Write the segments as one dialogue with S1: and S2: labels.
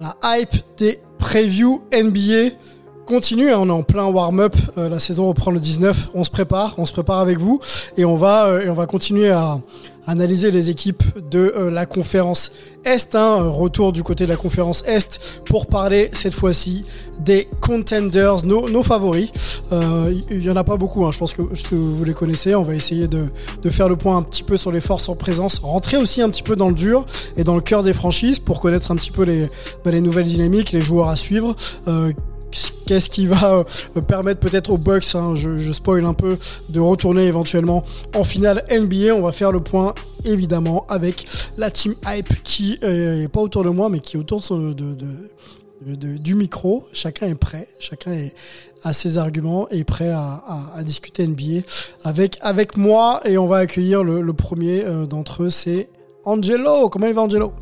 S1: La hype des previews NBA continue. hein, on est en plein warm-up. euh, la saison reprend le 19. On se prépare. On se prépare avec vous. Et on va, euh, on va continuer à analyser les équipes de euh, la conférence Est. hein, retour du côté de la conférence Est pour parler cette fois-ci des contenders, nos, favoris. Il y, en a pas beaucoup. hein, je pense que, vous les connaissez. On va essayer de, faire le point un petit peu sur les forces en présence. Rentrer aussi un petit peu dans le dur et dans le cœur des franchises pour connaître un petit peu les, bah, les nouvelles dynamiques, les joueurs à suivre. Qu'est-ce qui va euh, permettre peut-être aux Bucks, hein, je, spoil un peu, de retourner éventuellement en finale NBA. On va faire le point évidemment avec la team hype qui euh, est pas autour de moi, mais qui est autour de, du micro. Chacun est prêt, chacun est à ses arguments et prêt à discuter NBA avec avec moi. Et on va accueillir le, le premier euh, d'entre eux, c'est Angelo. Comment il va, Angelo?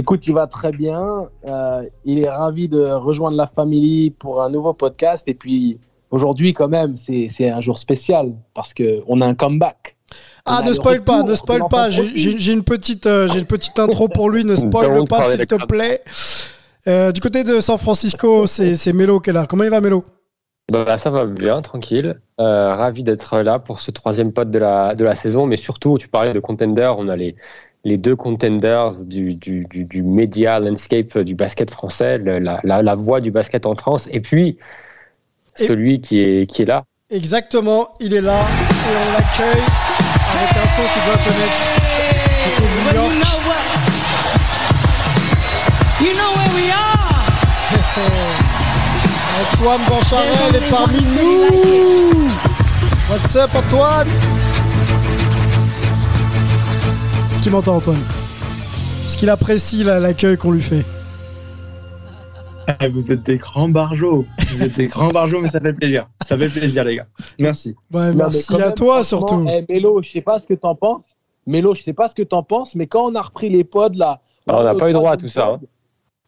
S2: Écoute, il va très bien. Euh, il est ravi de rejoindre la famille pour un nouveau podcast. Et puis aujourd'hui, quand même, c'est c'est un jour spécial parce que on a un comeback.
S1: Ah, ne spoil pas, ne spoil pas. J'ai- une petite, euh, j'ai une petite intro pour lui. Ne spoil pas, s'il te plaît. Euh, du côté de San Francisco, c'est c'est Melo qui est là. Comment il va, Melo?
S3: Bah, ça va bien, tranquille. Euh, ravi d'être là pour ce troisième pod de la, de la saison. Mais surtout, tu parlais de contenders. On a les, les deux contenders du, du, du, du media landscape du basket français, le- la, la, la voix du basket en France. Et puis,
S1: Et-
S3: celui qui est, qui est là.
S1: Exactement, il est là et on l'accueille avec un son qu'il doit connaître. Plutôt New
S4: Well,
S1: York.
S4: you know what? You know where we are.
S1: Antoine Bancharel est parmi nous. What's up, Antoine? Est-ce qu'il m'entend, Antoine Est-ce qu'il apprécie la- l'accueil qu'on lui fait
S5: Eh, Vous êtes des grands barjots. Vous êtes des grands barjots, mais ça fait plaisir. Ça fait plaisir, les gars. Merci.
S1: Ouais,
S2: Non, mais
S1: merci à
S2: même,
S1: toi surtout.
S2: eh, Mélo, je sais pas ce que t'en penses. Mélo, je sais pas ce que t'en penses, mais quand on a repris les pods là.
S3: Ah, on n'a
S2: le
S3: pas eu droit à tout ça. hein.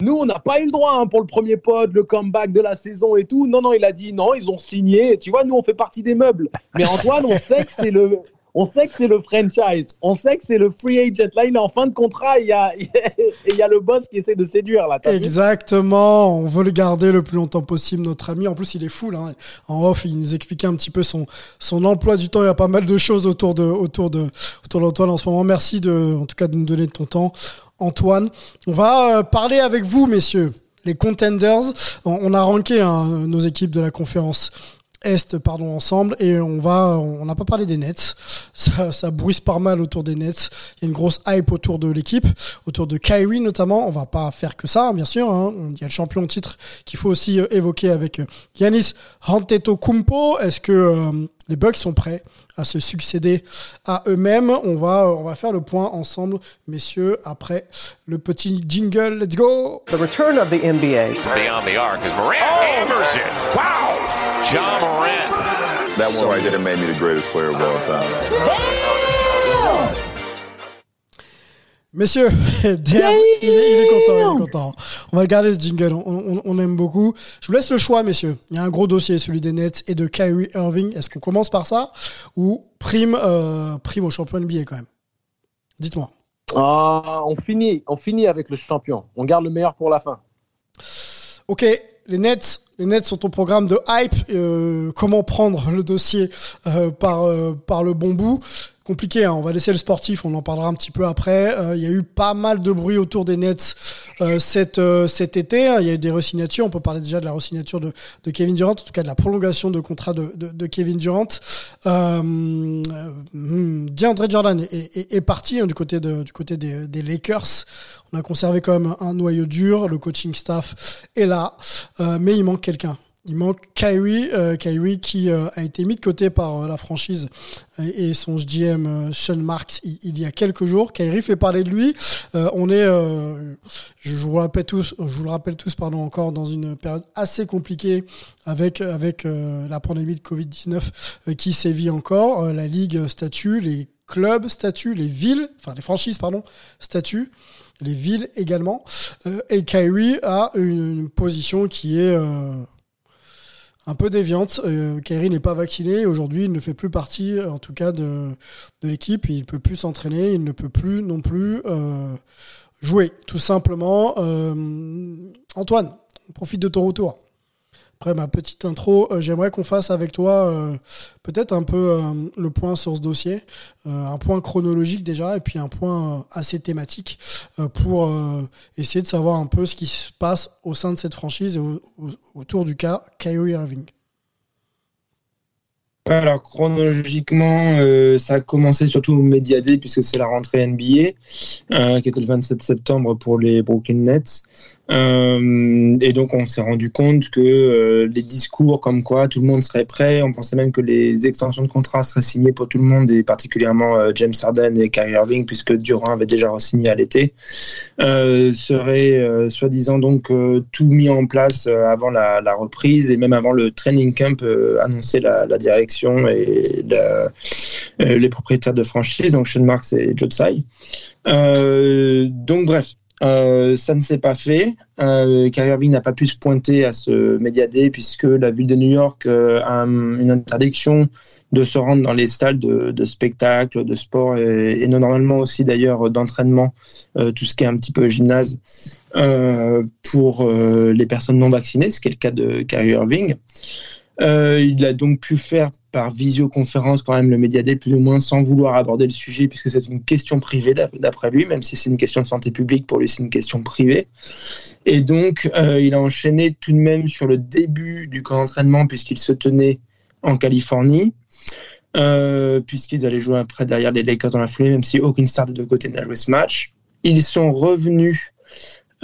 S2: Nous, on n'a pas eu le droit hein, pour le premier pod, le comeback de la saison et tout. Non, non, il a dit non, ils ont signé. Tu vois, nous, on fait partie des meubles. Mais Antoine, on sait que c'est le. On sait que c'est le franchise, on sait que c'est le free agent. Là, il est en fin de contrat, il y a, il y a le boss qui essaie de séduire là.
S1: Exactement, on veut le garder le plus longtemps possible, notre ami. En plus, il est full. Hein. En off, il nous expliquait un petit peu son, son emploi du temps. Il y a pas mal de choses autour de autour de autour d'Antoine en ce moment. Merci de, en tout cas, de nous donner ton temps, Antoine. On va euh, parler avec vous, messieurs, les contenders. On, on a ranké hein, nos équipes de la conférence. Est, pardon, ensemble, et on va, on n'a pas parlé des Nets. Ça, ça bruisse pas mal autour des Nets. Il y a une grosse hype autour de l'équipe, autour de Kyrie notamment. On va pas faire que ça, hein, bien sûr. hein. Il y a le champion titre qu'il faut aussi euh, évoquer avec euh, Yanis Antetokounmpo. Est-ce que euh, les Bucks sont prêts à se succéder à eux-mêmes? On va, on va faire le point ensemble, messieurs, après le petit jingle. Let's go.
S6: The return of the NBA.
S7: Beyond the arc as Morant hammers it. Wow! John Morant.
S8: That one right there made me the greatest player of all time.
S1: Messieurs, il, est, il est content, il est content. On va le garder ce jingle, on, on- on aime beaucoup. Je vous laisse le choix, messieurs. Il y a un gros dossier, celui des Nets et de Kyrie Irving. Est-ce qu'on commence par ça ou prime, euh, prime au champion NBA quand même? Dites-moi.
S2: Ah, on finit, on finit avec le champion. On garde le meilleur pour la fin.
S1: Ok, les Nets Les Nets sont au programme de hype. Euh, comment prendre le dossier euh, par, euh, par le bon bout compliqué. Hein. On va laisser le sportif, on en parlera un petit peu après. Euh, il y a eu pas mal de bruit autour des Nets euh, cet, euh, cet été. Il y a eu des resignatures. On peut parler déjà de la resignature de, Kevin Durant, en tout cas de la prolongation de contrat de, Kevin Durant. Euh, hmm, DeAndre Jordan est parti hein, du côté, de, du côté des, des, Lakers. On a conservé quand même un noyau dur. Le coaching staff est là, mais il manque quelqu'un. Il manque Kyrie, euh, Kyrie qui euh, a été mis de côté par euh, la franchise et son GM euh, Sean Marks il, y a quelques jours. Kyrie fait parler de lui. on est, je vous le rappelle tous, je vous le rappelle tous, pardon, encore dans une période assez compliquée avec avec la pandémie de Covid 19 qui sévit encore. la ligue statue, les clubs statuent, les villes, enfin les franchises pardon statuent les villes également. et Kyrie a une, une position qui est euh, un peu déviante. Euh, Kyrie n'est pas vacciné. Aujourd'hui, il ne fait plus partie, en tout cas, de, l'équipe. Il ne peut plus s'entraîner. Il ne peut plus non plus euh, jouer, tout simplement. Euh, Antoine, profite de ton retour. Après ma petite intro, euh, j'aimerais qu'on fasse avec toi euh, peut-être un peu euh, le point sur ce dossier, un point chronologique déjà, et puis un point assez thématique pour essayer de savoir un peu ce qui se passe au sein de cette franchise et au, au, autour du cas Kyrie Irving.
S5: Alors chronologiquement, ça a commencé surtout au Media Day puisque c'est la rentrée NBA qui était le 27 septembre pour les Brooklyn Nets. Euh, et donc on s'est rendu compte que euh, les discours comme quoi tout le monde serait prêt, on pensait même que les extensions de contrat seraient signées pour tout le monde et particulièrement euh, James Harden et Kyrie Irving puisque Durant avait déjà re-signé à l'été, serait soi-disant donc tout mis en place avant la, reprise et même avant le training camp annoncé la, direction et les propriétaires de franchise, donc Sean Marks et Joe Tsai. donc bref, euh, ça ne s'est pas fait. Euh, Kyrie Irving n'a pas pu se pointer à ce Media Day puisque la ville de New York euh, a une interdiction de se rendre dans les salles de, de spectacle, de sport et, et normalement aussi d'ailleurs d'entraînement, euh, tout ce qui est un petit peu gymnase pour les personnes non vaccinées, ce qui est le cas de Kyrie Irving. Euh, il a donc pu faire par visioconférence quand même le Media Day plus ou moins sans vouloir aborder le sujet puisque c'est une question privée d'après lui, même si c'est une question de santé publique, pour lui c'est une question privée. Et donc euh, il a enchaîné tout de même sur le début du camp d'entraînement puisqu'il se tenait en Californie. Euh, puisqu'ils allaient jouer après derrière les Lakers dans la foulée, même si aucune star de deux côtés n'a joué ce match. Ils sont revenus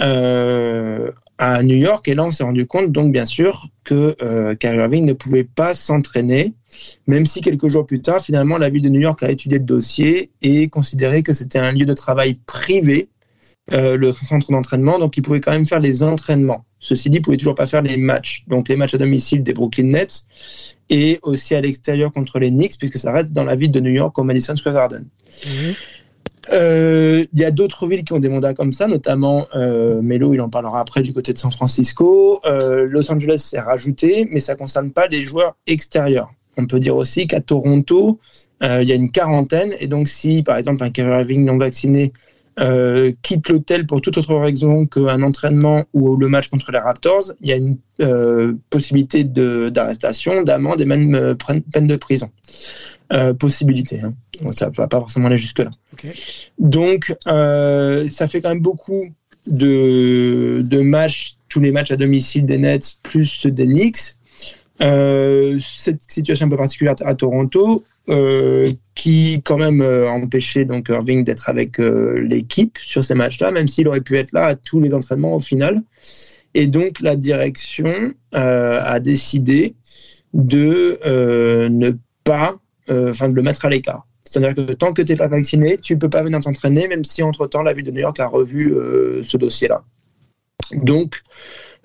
S5: euh, à New York et là on s'est rendu compte donc bien sûr que euh, Kyrie Irving ne pouvait pas s'entraîner même si quelques jours plus tard finalement la ville de New York a étudié le dossier et considéré que c'était un lieu de travail privé euh, le centre d'entraînement donc il pouvait quand même faire les entraînements ceci dit il pouvait toujours pas faire les matchs donc les matchs à domicile des Brooklyn Nets et aussi à l'extérieur contre les Knicks puisque ça reste dans la ville de New York au Madison Square Garden mmh. Il euh, y a d'autres villes qui ont des mandats comme ça, notamment euh, Melo, il en parlera après du côté de San Francisco. Euh, Los Angeles s'est rajouté, mais ça ne concerne pas les joueurs extérieurs. On peut dire aussi qu'à Toronto, il y a une quarantaine, et donc si par exemple un Kyrie Irving non vacciné euh, quitte l'hôtel pour toute autre raison qu'un entraînement ou le match contre les Raptors, il y a une euh, possibilité d'arrestation, d'amende et même euh, peine de prison. Possibilité. Hein. Bon, ça ne va pas forcément aller jusque-là.
S1: Okay.
S5: Donc, ça fait quand même beaucoup de, de, matchs, tous les matchs à domicile des Nets, plus ceux des Knicks. cette situation un peu particulière à Toronto, euh, qui quand même euh, empêchait donc Irving d'être avec euh, l'équipe sur ces matchs-là, même s'il aurait pu être là à tous les entraînements au final. Et donc la direction euh, a décidé de ne pas, enfin de le mettre à l'écart. C'est-à-dire que tant que tu n'es pas vacciné, tu ne peux pas venir t'entraîner, même si entre-temps la ville de New York a revu ce dossier-là. Donc,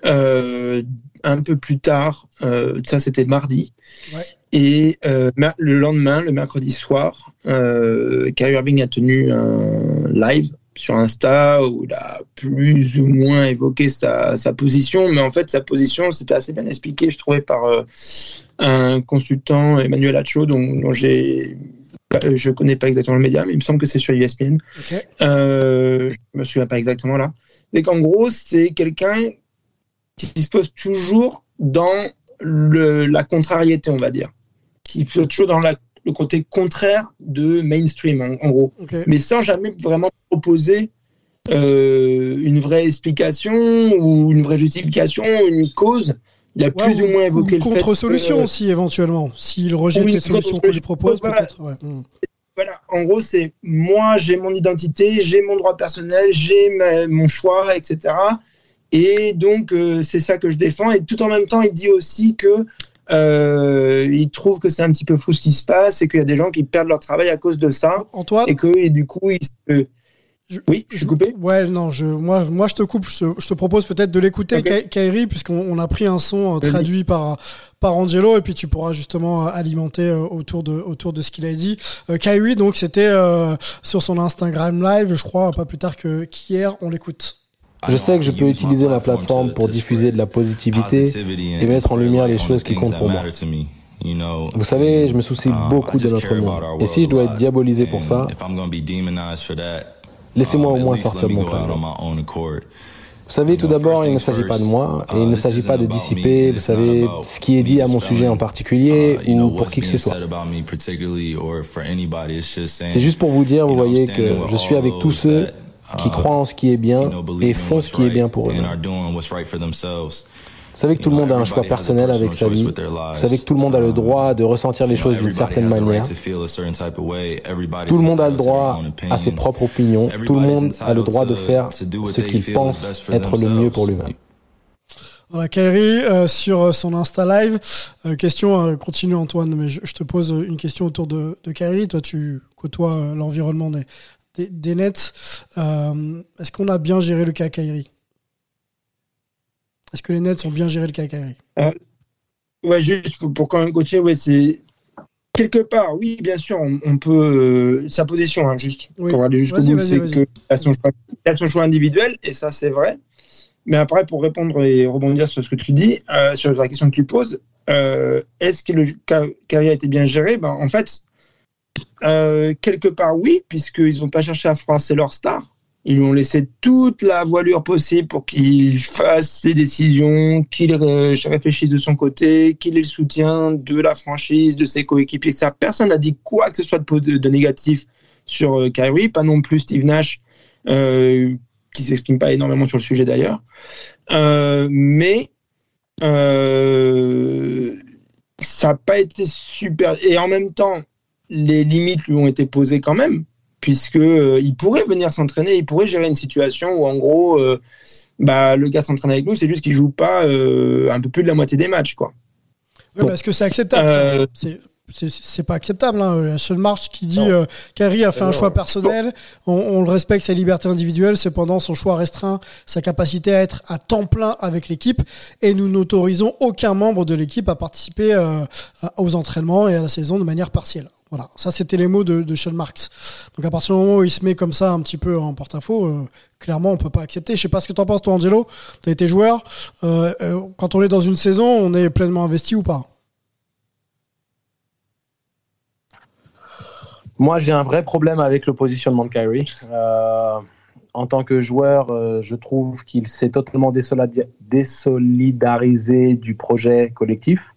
S5: un peu plus tard, ça c'était mardi,
S1: ouais.
S5: Et euh, le lendemain, le mercredi soir, euh, Kyrie Irving a tenu un live sur Insta où il a plus ou moins évoqué sa, sa position, mais en fait sa position c'était assez bien expliqué, je trouvais par euh, un consultant Emmanuel Hacho, dont, dont j'ai je connais pas exactement le média, mais il me semble que c'est sur ESPN.
S1: Okay.
S5: Euh, je me souviens pas exactement là. Et qu'en gros, c'est quelqu'un qui se pose toujours dans le, la contrariété, on va dire. Qui se pose toujours dans la, le côté contraire de mainstream, en, en gros. Mais sans jamais vraiment proposer euh, une vraie explication ou une vraie justification, une cause. Il a
S1: Ouais,
S5: plus
S1: ou-
S5: ou moins
S1: ou
S5: évoqué
S1: une
S5: le
S1: contre-solution
S5: que-
S1: aussi, éventuellement. S'il rejette
S5: Oui,
S1: les solutions qu'on lui propose,
S5: Voilà.
S1: peut-être. ouais. Mm.
S5: Voilà, en gros, c'est moi, j'ai mon identité, j'ai mon droit personnel, j'ai mon choix, etc. Et donc, euh, c'est ça que je défends. Et tout en même temps, il dit aussi que euh, il trouve que c'est un petit peu fou ce qui se passe et qu'il y a des gens qui perdent leur travail à cause de ça.
S1: Antoine
S5: Et que, et du coup, il se-
S1: Je-
S5: Oui, je suis coupé
S1: Ouais, non, je, moi, moi, je te coupe. Je te, je te propose peut-être de l'écouter,
S5: Ok.
S1: Ka- Kairi, puisqu'on on a pris un son euh, traduit par, par Angelo, et puis tu pourras justement euh, alimenter euh, autour de, autour de ce qu'il a dit. Euh, Kairi, donc, c'était euh, sur son Instagram live, je crois, pas plus tard que qu'hier. On l'écoute.
S6: Je sais que je peux utiliser ma plateforme pour diffuser de la positivité et mettre en lumière les choses qui comptent pour moi. Vous savez, je me soucie beaucoup de notre monde. Et si je dois être diabolisé pour ça, laissez-moi au moins sortir de mon pavillon. Vous savez, tout d'abord, il ne s'agit pas de moi et il ne s'agit pas de dissiper, vous savez, ce qui est dit à mon sujet en particulier ou pour qui que ce soit. C'est juste pour vous dire, vous voyez, que je suis avec tous ceux qui croient en ce qui est bien et font ce qui est bien pour eux. Vous savez que tout le monde a un choix personnel avec sa vie. Vous savez que tout le monde a le droit de ressentir les choses d'une certaine manière. Tout le monde a le droit à ses propres opinions. Tout le monde a le droit de faire ce qu'il pense être le mieux pour lui-même.
S1: Voilà, Kairi, euh, sur euh, son Insta Live. Euh, question, euh, continue Antoine, mais je, je te pose une question autour de, de Kairi. Toi, tu côtoies l'environnement des, des, des Nets. Euh, Est-ce qu'on a bien géré le cas Kairi? Est-ce que les Nets ont bien géré le cas Kairi
S5: Ouais, juste pour, pour quand même coacher, ouais, c'est quelque part, oui, bien sûr, on, on peut euh, sa position, hein, juste
S1: Oui.
S5: pour aller jusqu'au bout, c'est
S1: vas-y.
S5: que il a son choix, il a son choix individuel et ça c'est vrai. Mais après, pour répondre et rebondir sur ce que tu dis, euh, sur la question que tu poses, euh, est-ce que le ca- carrière a été bien géré? Ben, En fait, euh, quelque part, oui, puisqu'ils n'ont pas cherché à froisser leur star. Ils lui ont laissé toute la voilure possible pour qu'il fasse ses décisions, qu'il réfléchisse de son côté, qu'il ait le soutien de la franchise, de ses coéquipiers. Personne n'a dit quoi que ce soit de négatif sur euh, Kyrie, pas non plus Steve Nash, euh, qui s'exprime pas énormément sur le sujet d'ailleurs. Euh, mais euh, ça n'a pas été super. Et en même temps, les limites lui ont été posées quand même, puisque euh, il pourrait venir s'entraîner, il pourrait gérer une situation où en gros, euh, bah, le gars s'entraîne avec nous, c'est juste qu'il joue pas euh, un peu plus de la moitié des matchs, quoi. Bon.
S1: parce que c'est acceptable. C'est- pas acceptable. Hein. La seule marche qui dit Kyrie a fait un choix personnel, on, on le respecte sa liberté individuelle, cependant son choix restreint sa capacité à être à temps plein avec l'équipe et nous n'autorisons aucun membre de l'équipe à participer aux entraînements et à la saison de manière partielle. Voilà, ça c'était les mots de, de Sean Marks. Donc à partir du moment où il se met comme ça un petit peu en porte-à-faux, euh, clairement on peut pas accepter. Je sais pas ce que t'en penses toi Angelo, t'as été joueur. Euh, euh, quand on est dans une saison, on est pleinement investi ou pas?
S2: Moi, j'ai un vrai problème avec le positionnement de Kyrie. En tant que joueur, je trouve qu'il s'est totalement désolidarisé du projet collectif,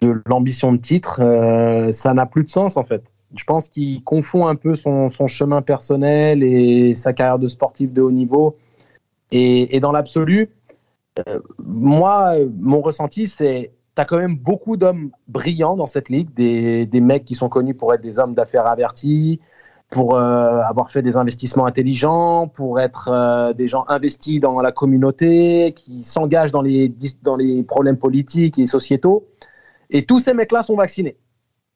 S2: de l'ambition de titre. Euh, ça n'a plus de sens, en fait. Je pense qu'il confond un peu son, son chemin personnel et sa carrière de sportif de haut niveau. Et, dans l'absolu, euh, moi, mon ressenti, c'est tu as quand même beaucoup d'hommes brillants dans cette ligue, des, des mecs qui sont connus pour être des hommes d'affaires avertis, pour euh, avoir fait des investissements intelligents, pour être des gens investis dans la communauté, qui s'engagent dans les, dans les problèmes politiques et sociétaux. Et tous ces mecs-là sont vaccinés.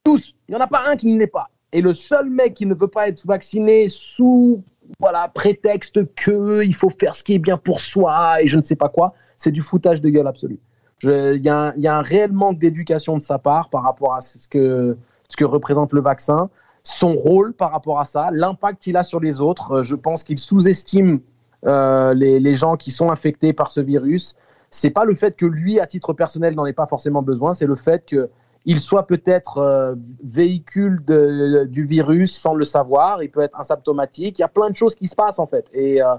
S2: Tous. Il n'y en a pas un qui ne l'est pas. Et le seul mec qui ne veut pas être vacciné sous voilà, prétexte qu'il faut faire ce qui est bien pour soi et je ne sais pas quoi, c'est du foutage de gueule absolu. Je- Il y, a un- il y a un réel manque d'éducation de sa part par rapport à ce que, ce que représente le vaccin, son rôle par rapport à ça, l'impact qu'il a sur les autres. Euh, Je pense qu'il sous-estime euh, les, les gens qui sont infectés par ce virus. C'est pas le fait que lui, à titre personnel, n'en ait pas forcément besoin, c'est le fait qu'il soit peut-être euh, véhicule de- du virus sans le savoir. Il peut être asymptomatique. Il y a plein de choses qui se passent en fait. Et, euh,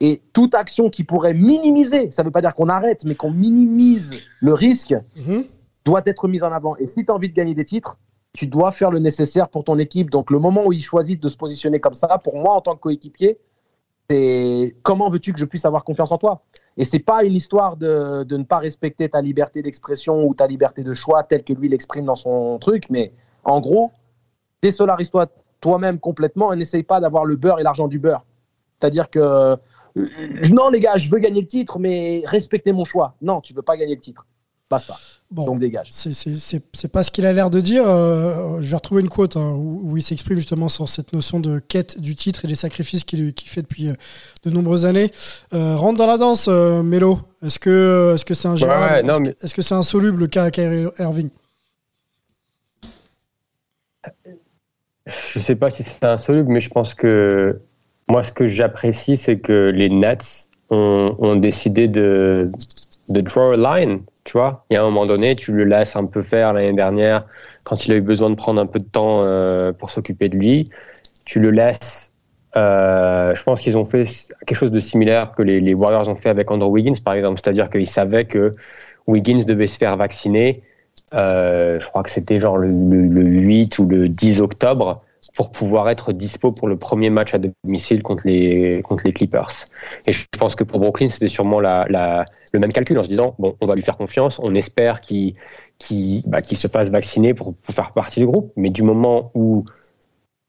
S2: Et toute action qui pourrait minimiser, ça ne veut pas dire qu'on arrête, mais qu'on minimise le risque,
S1: Mhm.
S2: doit être mise en avant. Et si tu as envie de gagner des titres, tu dois faire le nécessaire pour ton équipe. Donc le moment où il choisit de se positionner comme ça, pour moi en tant que coéquipier, c'est comment veux-tu que je puisse avoir confiance en toi? Et c'est pas une histoire de, ne pas respecter ta liberté d'expression ou ta liberté de choix telle que lui l'exprime dans son truc, mais en gros, désolarise-toi toi-même complètement et n'essaye pas d'avoir le beurre et l'argent du beurre. C'est-à-dire que euh, non les gars, je veux gagner le titre, mais respectez mon choix. Non, tu veux pas gagner le titre. Basta.
S1: Bon,
S2: Donc dégage.
S1: c'est- pas ce qu'il a l'air de dire. Euh, je vais retrouver une quote hein, où, où il s'exprime justement sur cette notion de quête du titre et des sacrifices qu'il fait depuis euh, de nombreuses années. Euh, rentre dans la danse, euh, Melo. Est-ce que est-ce que c'est un gérable
S3: ouais,
S1: Est-ce que-
S3: mais-
S1: est-ce que c'est insoluble le cas Kyrie Irving?
S3: Je sais pas si c'est insoluble, mais je pense que moi, ce que j'apprécie, c'est que les Nets ont, ont décidé de, de draw a line. Tu vois, il y a un moment donné, tu le laisses un peu faire l'année dernière, quand il a eu besoin de prendre un peu de temps euh, pour s'occuper de lui. Tu le laisses. euh, je pense qu'ils ont fait quelque chose de similaire que les, Warriors ont fait avec Andrew Wiggins, par exemple. C'est-à-dire qu'ils savaient que Wiggins devait se faire vacciner euh, je crois que c'était genre le 8 ou le 10 octobre pour pouvoir être dispo pour le premier match à domicile contre les, contre les Clippers. Et je pense que pour Brooklyn, c'était sûrement le même calcul en se disant, bon, on va lui faire confiance, on espère qu'il qu'il bah, se fasse vacciner pour, faire partie du groupe, mais du moment où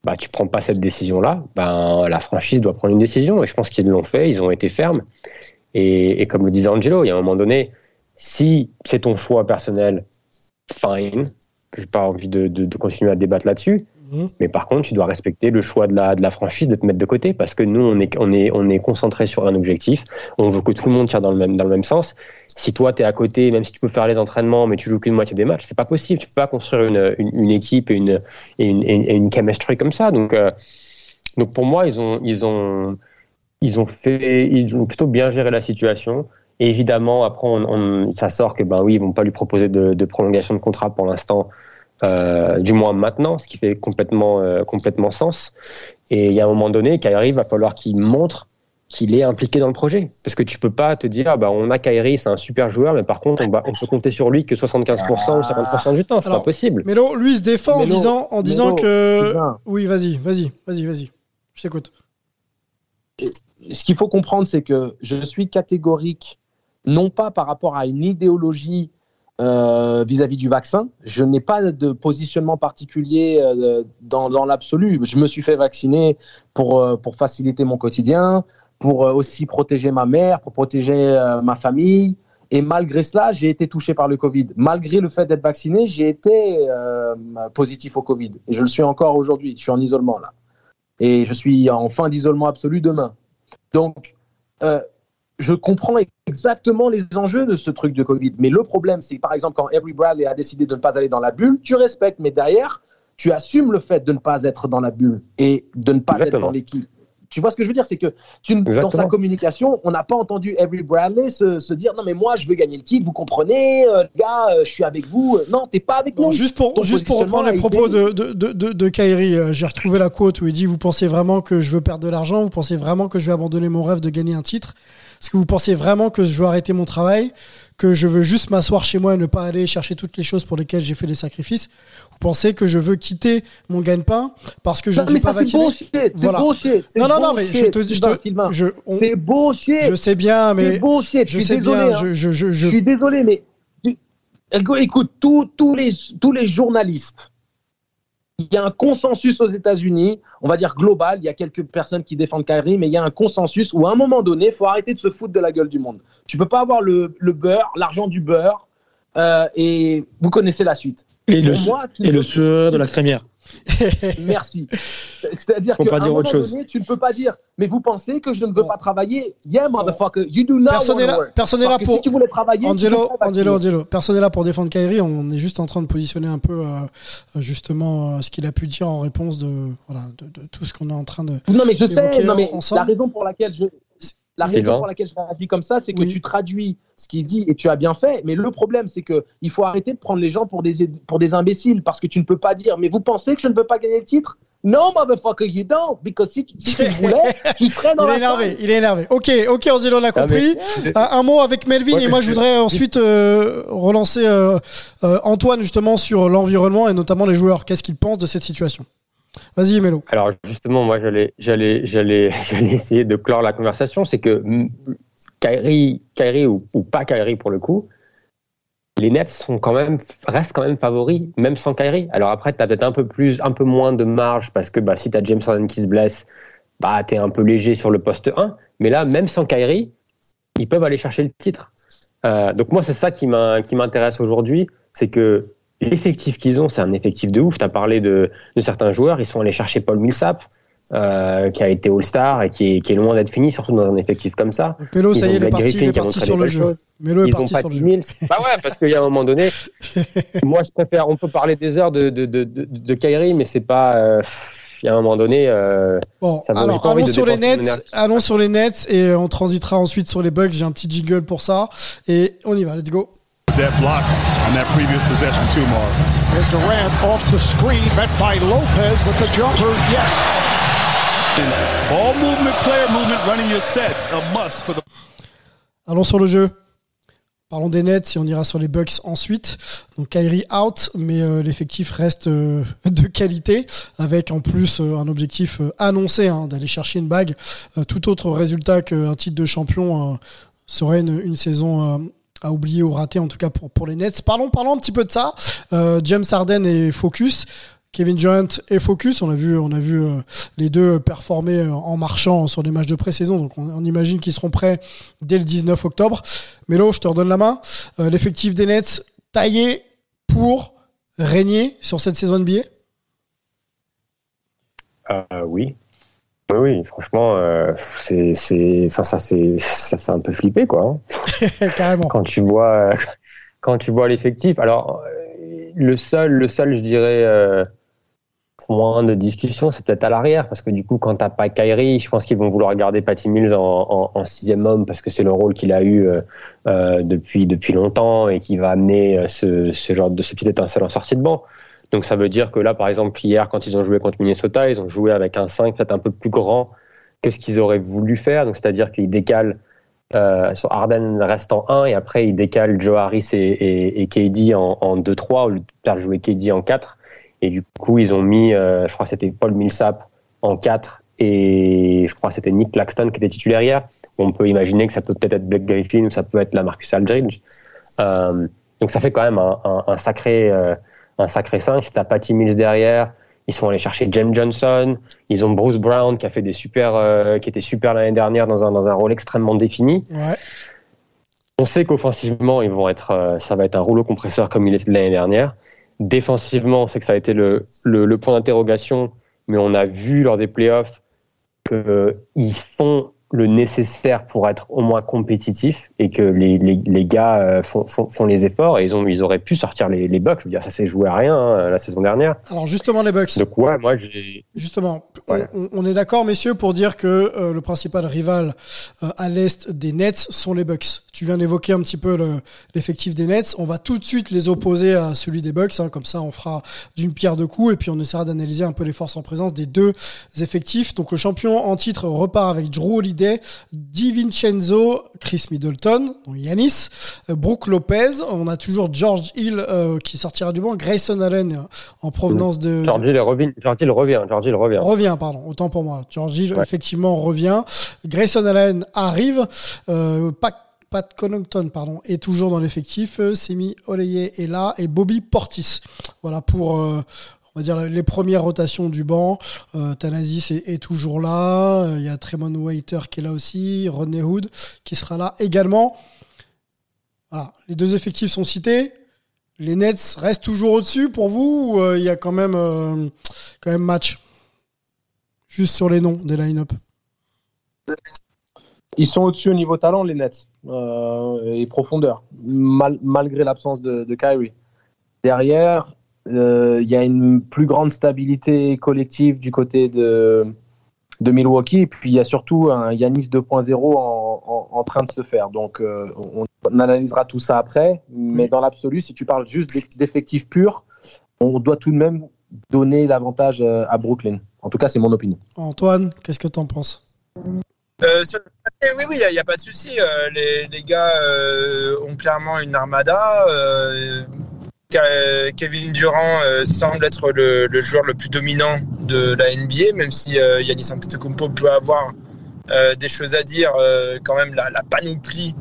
S3: bah, tu prends pas cette décision-là, ben, la franchise doit prendre une décision, et je pense qu'ils l'ont fait, ils ont été fermes. Et, comme le disait Angelo, il y a un moment donné, si c'est ton choix personnel, fine. J'ai pas envie de continuer à débattre là-dessus.
S1: Mhm.
S3: Mais par contre, tu dois respecter le choix de la, de la franchise de te mettre de côté parce que nous, on est, on est, on est concentré sur un objectif. On veut que tout le monde tire dans le même, dans le même sens. Si toi, tu es à côté, même si tu peux faire les entraînements, mais tu joues qu'une moitié des matchs, c'est pas possible. Tu peux pas construire une, une, équipe et une, et une, et une, comme ça. Donc, euh, donc pour moi, ils ont, ils ont, ils ont fait, ils ont plutôt bien géré la situation. Et évidemment, après, ça sort que ben oui, ils vont pas lui proposer de prolongation de contrat pour l'instant, euh, du moins maintenant, ce qui fait complètement, euh, complètement sens. Et il y a un moment donné, Kyrie va falloir qu'il montre qu'il est impliqué dans le projet, parce que tu peux pas te dire, ah bah on a Kyrie, c'est un super joueur, mais par contre, on, va, on peut compter sur lui que 75% ou 50% du temps, c'est pas possible.
S1: Melo, lui, il se défend en disant, en disant que. Oui, vas-y, vas-y, vas-y, vas-y. Je t'écoute.
S2: ce qu'il faut comprendre, c'est que je suis catégorique, non pas par rapport à une idéologie euh, vis-à-vis du vaccin. Je n'ai pas de positionnement particulier euh, dans, l'absolu. Je me suis fait vacciner pour, euh, pour faciliter mon quotidien, pour aussi protéger ma mère, pour protéger ma famille. Et malgré cela, j'ai été touché par le Covid. Malgré le fait d'être vacciné, j'ai été positif au Covid. Et je le suis encore aujourd'hui. Je suis en isolement là. Et je suis en fin d'isolement absolu demain. Donc, je comprends exactement les enjeux de ce truc de Covid. Mais le problème, c'est que par exemple, quand Avery Bradley a décidé de ne pas aller dans la bulle, tu respectes, mais derrière, tu assumes le fait de ne pas être dans la bulle et de ne pas
S3: Exactement.
S2: être dans l'équipe. Tu vois ce que je veux dire? C'est que tu, dans sa communication, on n'a pas entendu Avery Bradley se, se dire Non, mais moi, je veux gagner le titre, vous comprenez, euh, gars, euh, je suis avec vous. Euh, Non, t'es pas avec nous.
S1: juste pour,
S2: Ton
S1: juste pour reprendre les propos
S2: a été-
S1: de, de, de, de, de Kyrie, euh, j'ai retrouvé la quote où il dit Vous pensez vraiment que je veux perdre de l'argent? Vous pensez vraiment que je vais abandonner mon rêve de gagner un titre? Est-ce que vous pensez vraiment que je veux arrêter mon travail Que je veux juste m'asseoir chez moi et ne pas aller chercher toutes les choses pour lesquelles j'ai fait des sacrifices Vous pensez que je veux quitter mon gagne-pain parce que je
S2: Non,
S1: ne
S2: mais
S1: suis pas vacciné.
S2: C'est
S1: Voilà.
S2: bullshit.
S1: Non, non, non, mais je te dis, je
S2: C'est bullshit.
S1: Je sais bien, mais
S2: C'est bullshit.
S1: je
S2: suis
S1: sais
S2: désolé,
S1: bien.
S2: hein.
S1: Je, je, je, je-
S2: Je suis désolé, mais Écoute, écoute, tous, tous, les, tous les journalistes, il y a un consensus aux États-Unis, on va dire global, il y a quelques personnes qui défendent Kyrie, mais il y a un consensus où à un moment donné, il faut arrêter de se foutre de la gueule du monde. Tu peux pas avoir le, le beurre, l'argent du beurre, euh, et vous connaissez la suite.
S5: Et le,
S2: moi, tu
S5: et
S2: ne
S5: le
S2: peux-
S5: sueur de la crémière.
S2: Merci. C'est-à-dire qu'à
S5: pas
S2: un
S5: dire
S2: moment
S5: autre chose.
S2: donné, tu ne peux pas dire, mais vous pensez que je ne veux pas travailler? Yeah, motherfucker, you do not
S1: Personne n'est là, personne pour.
S2: Si tu voulais travailler,
S1: Angelo. Angelo, Angelo, personne n'est là pour défendre Kyrie. On est juste en train de positionner un peu euh, justement euh, ce qu'il a pu dire en réponse de, voilà, de, de tout ce qu'on est en train de.
S2: Non, mais je sais, non, mais
S1: ensemble.
S2: la raison pour laquelle je. La raison
S3: Sylvain.
S2: pour laquelle je réagis comme ça, c'est que
S1: Oui.
S2: tu traduis ce qu'il dit et tu as bien fait. Mais le problème, c'est que il faut arrêter de prendre les gens pour des, pour des imbéciles parce que tu ne peux pas dire, mais vous pensez que je ne veux pas gagner le titre? Non, motherfucker, you don't. Because si, si tu voulais, tu serais dans
S1: il
S2: la
S1: est énervé,
S2: salle.
S1: il est énervé. Ok, ok, Angelo, on a
S3: Ah,
S1: compris.
S3: mais-
S1: un, un mot avec Melvin
S3: Ouais,
S1: et moi je- voudrais ensuite euh, relancer euh, euh, Antoine justement sur l'environnement et notamment les joueurs. Qu'est-ce qu'ils pensent de cette situation? Vas-y, Melo.
S3: Alors justement, moi j'allais, essayer de clore la conversation. C'est que Kyrie, Kyrie ou, pas Kyrie pour le coup, les Nets sont quand même, restent quand même favoris, même sans Kyrie. Alors après, tu as peut-être un peu plus, un peu moins de marge parce que bah, si tu as James Harden qui se blesse, bah, tu es un peu léger sur le poste 1. Mais là, même sans Kyrie, ils peuvent aller chercher le titre. Euh, donc moi, c'est ça qui m'intéresse aujourd'hui, c'est que l'effectif qu'ils ont, c'est un effectif de ouf. Tu as parlé de, de certains joueurs, ils sont allés chercher Paul Millsap, euh, qui a été All-Star et qui est, qui est loin d'être fini, surtout dans un effectif comme ça.
S1: Melo,
S3: Ils
S1: ça y
S3: ont
S1: est, il est parti, il est parti sur le jeu.
S3: Ils ont
S1: parti
S3: pas
S1: sur le
S3: 10
S1: jeu.
S3: 000. Bah ouais, parce qu'il y a un moment donné, moi je préfère, on peut parler des heures de, de, de, de, de Kyrie, mais c'est pas. euh, Il y a un moment donné. euh,
S1: Bon,
S3: ça
S1: alors allons sur les Nets, allons sur les Nets et on transitera ensuite sur les Bucks. J'ai un petit jingle pour ça et on y va. Let's go.
S7: That block on that previous possession too, Mark.
S9: As Durant off the screen, met by Lopez with the jumper. Yes.
S7: Ball movement, player movement, running your sets, a must for the.
S1: Allons sur le jeu. Parlons des Nets et on ira sur les Bucks ensuite. Donc Kyrie out, mais euh, l'effectif reste euh, de qualité, avec en plus euh, un objectif euh, annoncé hein, d'aller chercher une bague. Euh, tout autre résultat qu'un titre de champion euh, serait une, une saison euh, à oublier ou rater, en tout cas pour, pour les Nets. Parlons, parlons un petit peu de ça. Euh, James Harden est focus. Kevin Durant est focus. On a vu, on a vu euh, les deux performer euh, en marchant sur des matchs de pré-saison. Donc on, imagine qu'ils seront prêts dès le 19 octobre. Melo, je te redonne la main. L'effectif des Nets taillé pour régner sur cette saison NBA
S3: Euh, oui. Oui, franchement, c'est, ça, fait, ça fait un peu flipper, quoi.
S1: Carrément.
S3: Quand tu vois, euh, quand tu vois l'effectif. Alors, euh, le seul, le seul, je dirais, euh, point de discussion, c'est peut-être à l'arrière, parce que du coup, quand t'as pas Kyrie, je pense qu'ils vont vouloir garder Patty Mills en, sixième homme, parce que c'est le rôle qu'il a eu depuis depuis longtemps et qui va amener ce, ce genre de ce petit étincelle en sortie de banc. Donc ça veut dire que là, par exemple, hier, quand ils ont joué contre Minnesota, ils ont joué avec un 5 peut-être un peu plus grand que ce qu'ils auraient voulu faire. Donc c'est-à-dire qu'ils décalent euh, sur Harden reste en 1 et après ils décalent Joe Harris et, et, et KD en, en 2-3 au lieu de faire jouer KD en 4. Et du coup, ils ont mis, euh, je crois que c'était Paul Millsap en 4 et je crois que c'était Nick Claxton qui était titulaire hier. On peut imaginer que ça peut peut-être être Blake Griffin ou ça peut être la Marcus Aldridge. Euh, donc ça fait quand même un, un, un sacré, euh, un sacré 5. Si t'as Patty Mills derrière, ils sont allés chercher James Johnson. Ils ont Bruce Brown qui a fait des super, euh, qui était super l'année dernière dans un, dans un rôle extrêmement défini.
S1: Ouais.
S3: On sait qu'offensivement, ils vont être, euh, ça va être un rouleau compresseur comme il était l'année dernière. Défensivement, on sait que ça a été le, le, le point d'interrogation, mais on a vu lors des playoffs qu'ils font le nécessaire pour être au moins compétitifs et que les, les, les gars euh, font, font, font, les efforts et ils, ont, ils auraient pu sortir les, les Bucks. Je veux dire, ça s'est joué à rien hein, la saison dernière.
S1: Alors justement, les Bucks.
S3: Donc ouais, moi j'ai...
S1: Justement, ouais. on, on, est d'accord, messieurs, pour dire que euh, le principal rival euh, à l'est des Nets sont les Bucks. Tu viens d'évoquer un petit peu l'effectif des Nets. On va tout de suite les opposer à celui des Bucks. Hein, comme ça, on fera d'une pierre deux coups et puis on essaiera d'analyser un peu les forces en présence des deux effectifs. Donc le champion en titre repart avec Drew Holiday, DiVincenzo, Chris Middleton, Yanis, euh, Brooke Lopez. On a toujours George Hill euh, qui sortira du banc, Grayson Allen en provenance de...
S3: George Hill revient. George Hill revient. George Hill revient.
S1: Revient, pardon. Autant pour moi. George Hill, ouais. effectivement, revient. Grayson Allen arrive. Euh, pas Pat Connaughton pardon, est toujours dans l'effectif. Semi Oleye est là et Bobby Portis. Voilà pour euh, on va dire les premières rotations du banc. Euh, est, toujours là. Il y a Tremont Waiter qui est là aussi. Rodney Hood qui sera là également. Les deux effectifs sont cités. Les Nets restent toujours au-dessus pour vous ou euh, il y a quand même, quand même match? Juste sur les noms des line-up.
S2: Ils sont au-dessus au niveau talent, les Nets, euh, et profondeur, mal, malgré l'absence de, de, Kyrie. Derrière, il euh, y a une plus grande stabilité collective du côté de, de Milwaukee, et puis il y a surtout un Yanis 2.0 en, en, en, train de se faire. Donc, euh, on, on, analysera tout ça après, mais dans l'absolu, si tu parles juste d'effectifs purs, on doit tout de même donner l'avantage à Brooklyn En tout cas, c'est mon opinion.
S1: Antoine, qu'est-ce que tu en penses?
S5: Euh, oui, oui, il n'y a, pas de souci. Euh, les, les, gars euh, ont clairement une armada. Kevin Durant semble être le, joueur le plus dominant de la NBA, même si Yannis Antetokounmpo peut avoir des choses à dire. quand même, la, panoplie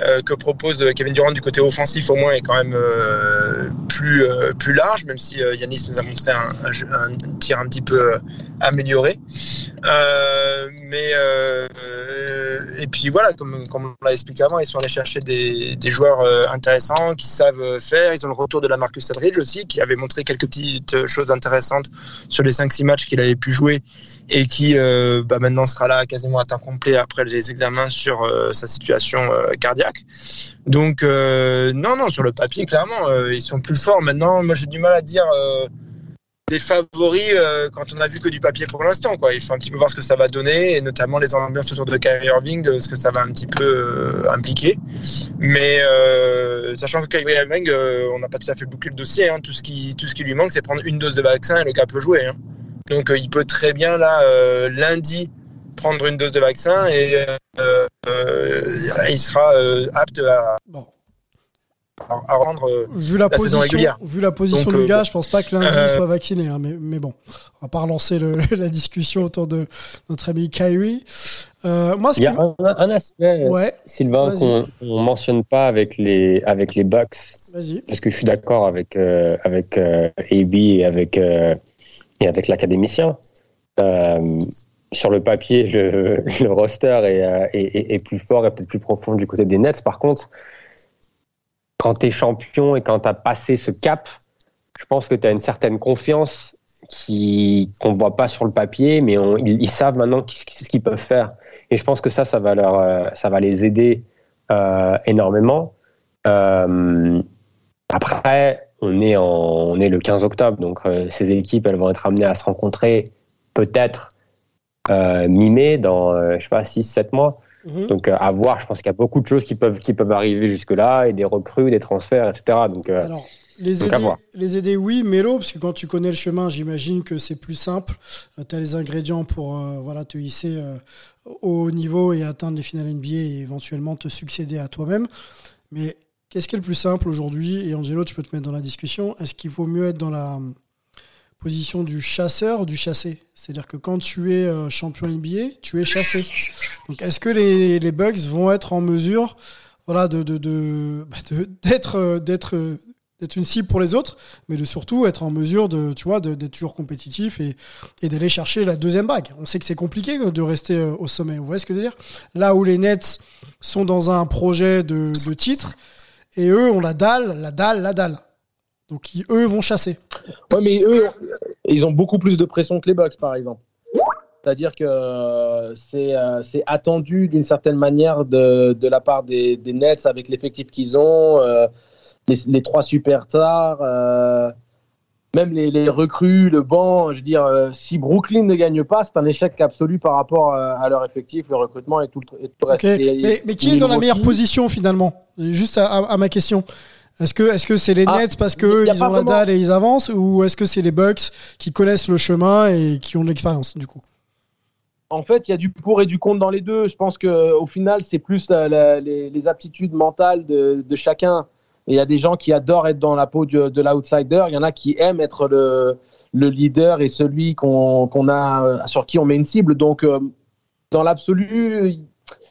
S5: euh, que propose Kevin Durant du côté offensif au moins est quand même euh, plus, euh, plus large, même si Yanis nous a montré un, tir un petit peu amélioré. mais et puis voilà, comme, comme on l'a expliqué avant, ils sont allés chercher des, des, joueurs intéressants qui savent faire. Ils ont le retour de la Marcus Aldridge aussi, qui avait montré quelques petites choses intéressantes sur les 5-6 matchs qu'il avait pu jouer et qui bah, maintenant sera là quasiment à temps complet après les examens sur sa situation cardiaque. Donc, euh, non, non, sur le papier, clairement, euh, ils sont plus forts. Maintenant, moi, j'ai du mal à dire euh, des favoris quand on a vu que du papier pour l'instant. Quoi. Il faut un petit peu voir ce que ça va donner, et notamment les ambiances autour de Kyrie Irving, ce que ça va un petit peu impliquer. Mais sachant que Kyrie Irving, on n'a pas tout à fait bouclé le dossier. Hein. Tout, ce qui, tout ce qui lui manque, c'est prendre une dose de vaccin et le gars peut jouer. Hein. Donc, il peut très bien, là, lundi, prendre une dose de vaccin et euh, euh, il sera euh, apte à, à, rendre
S1: vu la, position, Vu la position du gars, je pense pas que l'un soit vacciné, hein, mais, mais, bon, on va pas relancer le, la discussion autour de notre ami Kyrie.
S3: moi, il y a un, aspect, ouais, Sylvain, qu'on ne mentionne pas avec les, avec les Bucks, parce que je suis d'accord avec, avec AB et avec, et avec l'académicien. Sur le papier, le, le roster euh, est, est, est, plus fort et peut-être plus profond du côté des Nets. Par contre, quand tu es champion et quand tu as passé ce cap, je pense que tu as une certaine confiance qui qu'on voit pas sur le papier, mais ils, savent maintenant ce qu'ils peuvent faire. Et je pense que ça, ça va leur, euh, ça va les aider euh, énormément. Euh, après, on est en, on est le 15 octobre, donc ces équipes, elles vont être amenées à se rencontrer peut-être mi-mai, dans, je sais pas, 6-7 mois. Mhm. Donc euh, à voir, je pense qu'il y a beaucoup de choses qui peuvent, qui peuvent arriver jusque-là, et des recrues, des transferts, etc. Donc, Alors,
S1: les, aider, les aider, oui, Mélo, parce que quand tu connais le chemin, j'imagine que c'est plus simple. tu as les ingrédients pour voilà, te hisser au haut niveau et atteindre les finales NBA et éventuellement te succéder à toi-même. Mais qu'est-ce qui est le plus simple aujourd'hui? Et Angelo, tu peux te mettre dans la discussion. Est-ce qu'il vaut mieux être dans la position du chasseur ou du chassé? C'est-à-dire que quand tu es euh, champion NBA, tu es chassé. Donc est-ce que les, les, Bucks vont être en mesure voilà, de, bah, d'être, euh, euh, d'être une cible pour les autres, mais de surtout être en mesure de, tu vois, d'être toujours compétitif et, d'aller chercher la deuxième bague. On sait que c'est compliqué de rester au sommet. Vous voyez ce que je veux dire? Là où les Nets sont dans un projet de, de titre, et eux ont la dalle, la dalle, la dalle. Donc eux vont chasser.
S2: Ouais, mais eux, ils ont beaucoup plus de pression que les Bucks, par exemple. C'est-à-dire que euh, euh, c'est attendu d'une certaine manière de, de, la part des, des Nets avec l'effectif qu'ils ont, euh, les, les, trois superstars, même les, les, recrues, le banc. Je veux dire, si Brooklyn ne gagne pas, c'est un échec absolu par rapport à leur effectif, le recrutement et tout, et tout le reste.
S1: mais, mais, qui est dans la meilleure position finalement? Juste à, à ma question. Est-ce que est-ce que c'est les ah, Nets parce que ils ont la dalle et ils avancent ou est-ce que c'est les Bucks qui connaissent le chemin et qui ont de l'expérience du coup?
S2: En fait, il y a du pour et du contre dans les deux. Je pense que au final, c'est plus les, aptitudes mentales de, chacun. il y a des gens qui adorent être dans la peau de, l'outsider. Il y en a qui aiment être le, leader et celui qu'on a sur qui on met une cible. Donc, euh, dans l'absolu,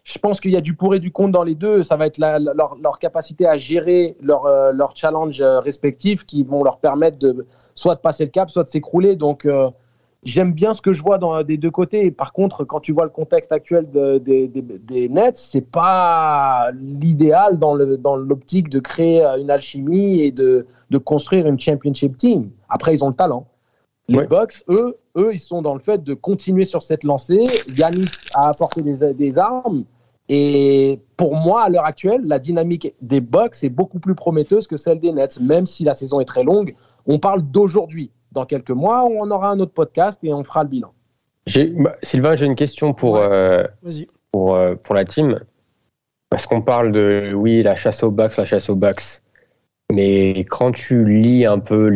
S2: je pense qu'il y a du pour et du contre dans les deux. Ça va être leur, capacité à gérer leur, euh, leur challenge euh, respectif qui vont leur permettre de soit de passer le cap, soit de s'écrouler. Donc, euh, j'aime bien ce que je vois dans, des deux côtés. Par contre, quand tu vois le contexte actuel des Nets, c'est pas l'idéal dans l'optique de créer une alchimie et de, construire une championship team. Après, ils ont le talent. Les Bucks, eux, eux, ils sont dans le fait de continuer sur cette lancée. Yannis a apporté des, des armes. Et pour moi, à l'heure actuelle, la dynamique des Bucks est beaucoup plus prometteuse que celle des Nets, même si la saison est très longue. On parle d'aujourd'hui. Dans quelques mois, on aura un autre podcast et on fera le bilan.
S3: Bah, Sylvain, j'ai une question pour, euh, pour, euh, pour la team. Parce qu'on parle de, oui, la chasse aux Bucks, la chasse aux Bucks. Mais quand tu lis un peu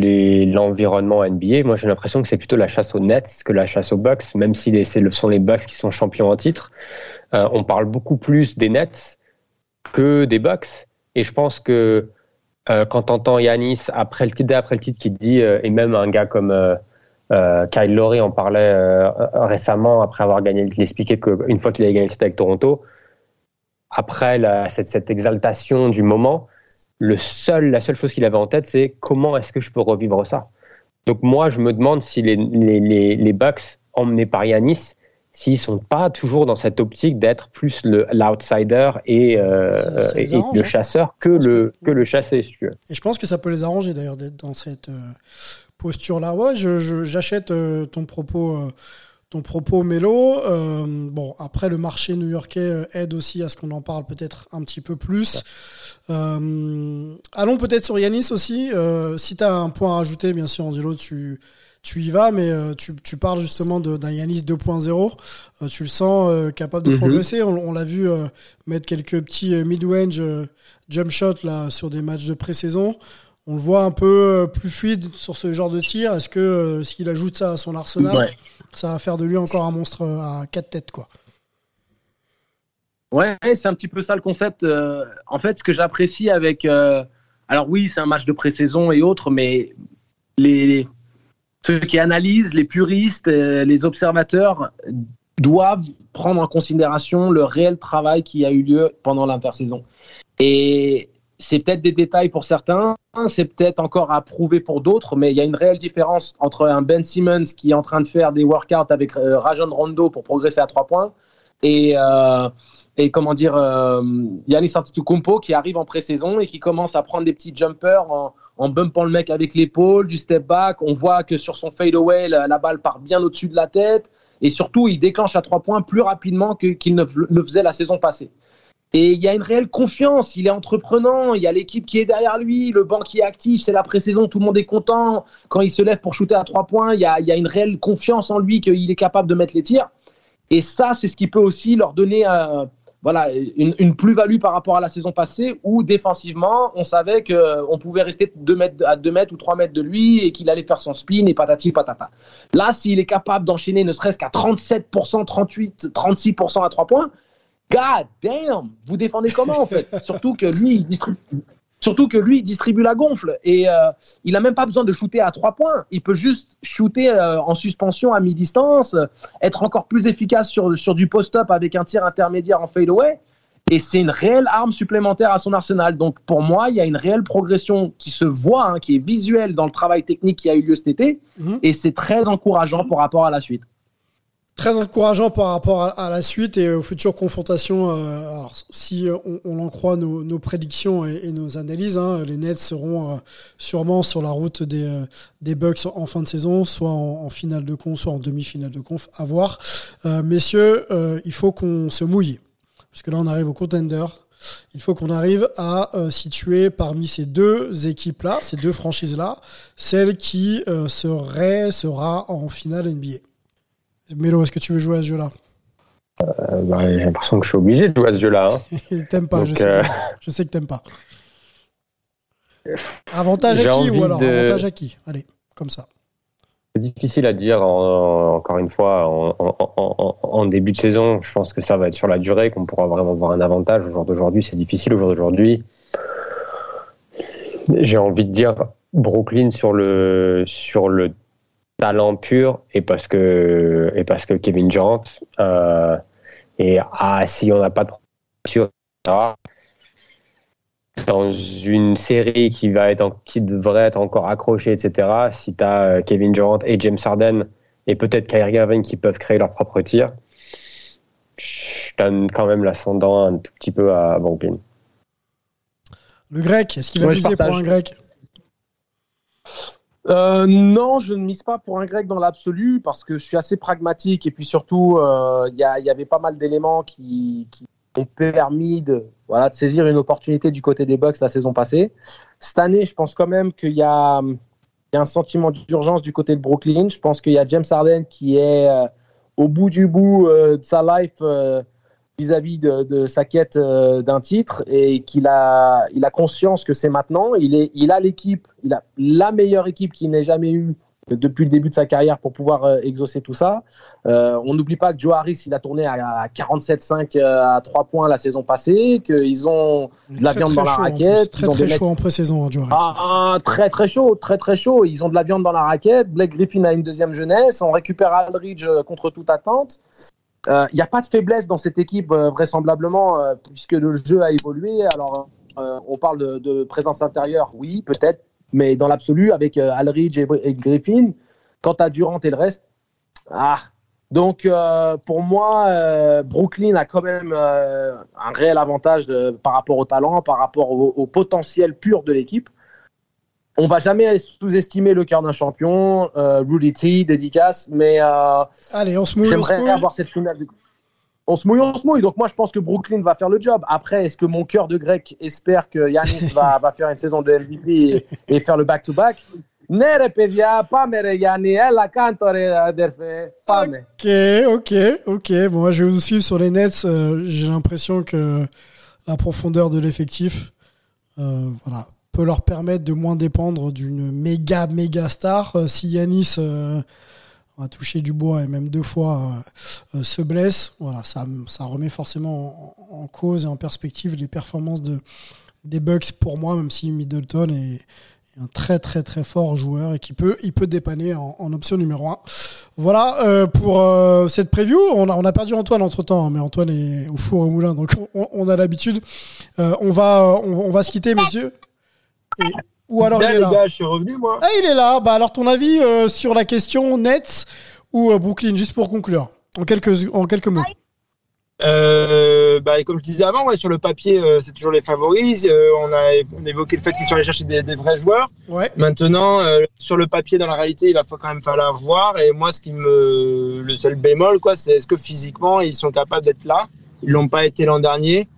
S3: l'environnement NBA, moi j'ai l'impression que c'est plutôt la chasse aux Nets que la chasse aux Bucks, même si les, ce sont les Bucks qui sont champions en titre. Euh, on parle beaucoup plus des Nets que des Bucks. Et je pense que euh, quand tu entends Yanis après le titre, après le titre, qui dit, euh, et même un gars comme Kyle Lowry en parlait récemment après avoir gagné, il expliquait qu'une fois qu'il avait gagné le titre avec Toronto, après cette, cette exaltation du moment, le seul, la seule chose qu'il avait en tête, c'est comment est-ce que je peux revivre ça? Donc moi, je me demande si les, les, les, Bucks emmenés par Yanis, s'ils sont pas toujours dans cette optique d'être plus l'outsider et, euh, le hein. chasseur que le, que, le chassé, si tu veux.
S1: Et je pense que ça peut les arranger d'ailleurs d'être dans cette euh, posture-là. Ouais, j'achète euh, ton propos ton propos mélo. Bon, après, le marché new-yorkais aide aussi à ce qu'on en parle peut-être un petit peu plus. Allons peut-être sur Yanis aussi. si tu as un point à rajouter, bien sûr, Angelo, tu, tu y vas, mais tu, tu parles justement d'un Yanis 2.0. tu le sens capable de mhm. progresser. On, l'a vu mettre quelques petits mid-range jump shots là, sur des matchs de pré-saison on le voit un peu plus fluide sur ce genre de tir. Est-ce que s'il ajoute ça à son arsenal, ça va faire de lui encore un monstre à quatre têtes, quoi.
S2: Ouais, c'est un petit peu ça le concept. Euh, en fait, ce que j'apprécie avec. Euh, alors, oui, c'est un match de pré-saison et autres, mais les, ceux qui analysent, les puristes, euh, les observateurs doivent prendre en considération le réel travail qui a eu lieu pendant l'intersaison. Et c'est peut-être des détails pour certains, c'est peut-être encore à prouver pour d'autres, mais il y a une réelle différence entre un Ben Simmons qui est en train de faire des workouts avec euh, Rajon Rondo pour progresser à trois points et, euh, et comment dire, euh, Yannis Antetokounmpo qui arrive en pré-saison et qui commence à prendre des petits jumpers en, en bumpant le mec avec l'épaule, du step back. On voit que sur son fadeaway, la, la balle part bien au-dessus de la tête et surtout, il déclenche à trois points plus rapidement qu'il ne le faisait la saison passée. Et il y a une réelle confiance, il est entreprenant, il y a l'équipe qui est derrière lui, le banc qui est actif, c'est la pré-saison, tout le monde est content. Quand il se lève pour shooter à trois points, il y a, il y a une réelle confiance en lui qu'il est capable de mettre les tirs. Et ça, c'est ce qui peut aussi leur donner euh, voilà, une, plus-value par rapport à la saison passée, où défensivement, on savait qu'on pouvait rester deux mètres, à 2 mètres ou 3 mètres de lui et qu'il allait faire son spin et patati patata. Là, s'il est capable d'enchaîner ne serait-ce qu'à 37%, 38, 36% à trois points, God damn, vous défendez comment en fait? Surtout que lui, il surtout que lui, distribue la gonfle et euh, il n'a même pas besoin de shooter à trois points. Il peut juste shooter euh, en suspension à mi-distance, être encore plus efficace sur, sur du post-up avec un tir intermédiaire en fade-away. Et c'est une réelle arme supplémentaire à son arsenal. Donc pour moi, il y a une réelle progression qui se voit, hein, qui est visuelle dans le travail technique qui a eu lieu cet été. Mhm. Et c'est très encourageant par rapport à la suite
S1: très encourageant par rapport à, la suite et aux futures confrontations. Euh, alors, si on, en croit nos, prédictions et, nos analyses, hein, les Nets seront euh, sûrement sur la route des, euh, des Bucks en, fin de saison, soit en, finale de conf, soit en demi-finale de conf, à voir. messieurs, il faut qu'on se mouille, parce que là on arrive au contender. Il faut qu'on arrive à situer parmi ces deux équipes-là, ces deux franchises-là, celle qui serait, sera en finale NBA. Mélo, est-ce que tu veux jouer à ce jeu-là?
S3: Euh, bah, J'ai l'impression que je suis obligé de jouer à ce jeu-là.
S1: Hein. t'aimes pas, je, sais, euh, je sais que t'aimes pas. Avantage à qui ou alors avantage à qui Allez, comme ça.
S3: C'est difficile à dire, encore une fois, en, début de saison. Je pense que ça va être sur la durée qu'on pourra vraiment avoir un avantage. Au jour d'aujourd'hui, c'est difficile. Au jour d'aujourd'hui, j'ai envie de dire Brooklyn sur le, sur le talent pur et parce que, et parce que Kevin Durant. Euh, et ah, si on n'a pas de sûr, dans une série qui, va être qui devrait être encore accrochée, etc., si tu as euh, Kevin Durant et James Harden et peut-être Kyrie Irving qui peuvent créer leur propre tir, je donne quand même l'ascendant un tout petit peu à Brooklyn.
S1: Le grec, est-ce qu'il va miser pour un grec?
S2: Euh, non, je ne mise pas pour un grec dans l'absolu parce que je suis assez pragmatique et puis surtout, euh, il y, avait pas mal d'éléments qui, ont permis de, voilà, de saisir une opportunité du côté des Bucks la saison passée. Cette année, je pense quand même qu'il y, a un sentiment d'urgence du côté de Brooklyn. Je pense qu'il y a James Harden qui est euh, au bout du bout de sa life vis-à-vis de, sa quête d'un titre et qu'il a, il a conscience que c'est maintenant. Il, est, il a l'équipe, il a la meilleure équipe qu'il n'ait jamais eue depuis le début de sa carrière pour pouvoir euh, exaucer tout ça. Euh, on n'oublie pas que Joe Harris, il a tourné à 47,5 euh, à 3 points la saison passée, qu'ils ont de la viande dans la raquette.
S1: Très, très chaud en pré-saison, hein, Joe Harris.
S2: Ah, ah, très très chaud, très très chaud. Ils ont de la viande dans la raquette. Blake Griffin a une deuxième jeunesse. On récupère Aldridge contre toute attente. Il n'y a pas de faiblesse dans cette équipe, vraisemblablement, puisque le jeu a évolué. Alors, on parle de, présence intérieure, oui, peut-être mais dans l'absolu, avec euh, Alridge et, Griffin, quant à Durant et le reste, ah. Donc, euh, pour moi, euh, Brooklyn a quand même un réel avantage par rapport au talent, par rapport au, potentiel pur de l'équipe. On va jamais sous-estimer le cœur d'un champion, Rudy T, dédicace, mais
S1: Allez, on se mouille,
S2: j'aimerais avoir cette finale on se mouille, on se mouille. Donc moi, je pense que Brooklyn va faire le job. Après, est-ce que mon cœur de grec espère que Yanis va, va, faire une saison de MVP et, faire le back-to-back?
S1: Ok, ok, ok. Bon, moi, je vais vous suivre sur les Nets. Euh, j'ai l'impression que la profondeur de l'effectif, euh, voilà, peut leur permettre de moins dépendre d'une méga, méga star. Euh, si Yanis on a touché du bois et même deux fois euh, euh, se blesse, voilà, ça, ça remet forcément en, cause et en perspective les performances de, des Bucks pour moi, même si Middleton est, un très très très fort joueur et qui peut, il peut dépanner en, option numéro 1. Voilà euh, pour cette preview. On a, on a perdu Antoine entre temps, hein, mais Antoine est au four au moulin, donc on, a l'habitude. on, va, on, va se quitter, messieurs. Et ou alors il est là.
S5: je suis revenu moi.
S1: Ah, il est là. Bah alors ton avis euh, sur la question Nets ou euh, Brooklyn, juste pour conclure, en quelques en quelques mots.
S5: Euh, bah, comme je disais avant, ouais, sur le papier, c'est toujours les favoris. on, a, évoqué le fait qu'ils sont allés chercher des, vrais joueurs.
S1: Ouais.
S5: Maintenant, sur le papier, dans la réalité, il va quand même falloir voir. Et moi, ce qui me, le seul bémol, quoi, c'est est-ce que physiquement, ils sont capables d'être là? Ils l'ont pas été l'an dernier.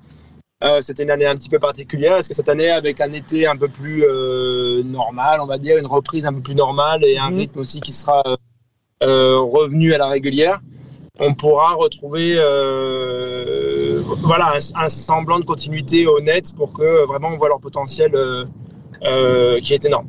S5: Euh, c'était une année un petit peu particulière. Est-ce que cette année, avec un été un peu plus euh, normal, on va dire, une reprise un peu plus normale et un mhm. rythme aussi qui sera euh, revenu à la régulière, on pourra retrouver voilà, un, semblant de continuité au net pour que vraiment on voit leur potentiel qui est énorme.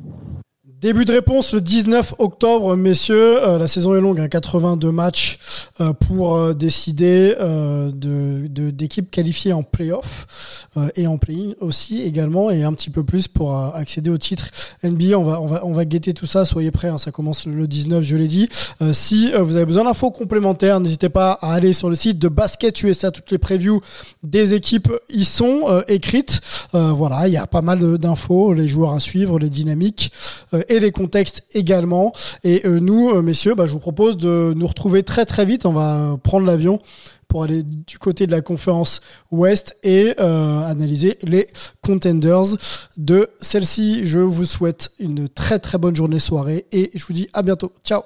S1: Début de réponse le 19 octobre, messieurs. Euh, la saison est longue, hein, 82 matchs euh, pour euh, décider de d'équipes qualifiées en playoff et en play-in aussi également et un petit peu plus pour accéder au titre NBA. On va on va on va guetter tout ça. Soyez prêts, hein, ça commence le 19, je l'ai dit. si vous avez besoin d'infos complémentaires, n'hésitez pas à aller sur le site de Basket USA. Toutes les previews des équipes y sont écrites. voilà, il y a pas mal d'infos, les joueurs à suivre, les dynamiques et les contextes également. Et euh, nous, euh, messieurs, bah, je vous propose de nous retrouver très très vite. On va prendre l'avion pour aller du côté de la conférence Ouest et euh, analyser les contenders de celle-ci. Je vous souhaite une très très bonne journée, soirée et je vous dis à bientôt. Ciao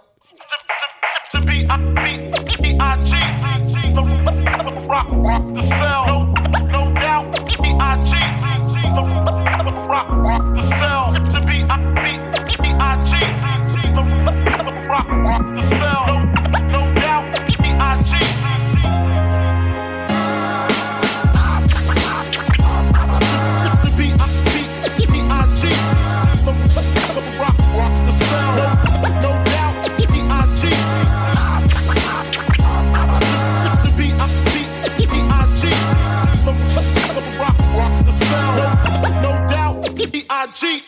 S1: I cheat.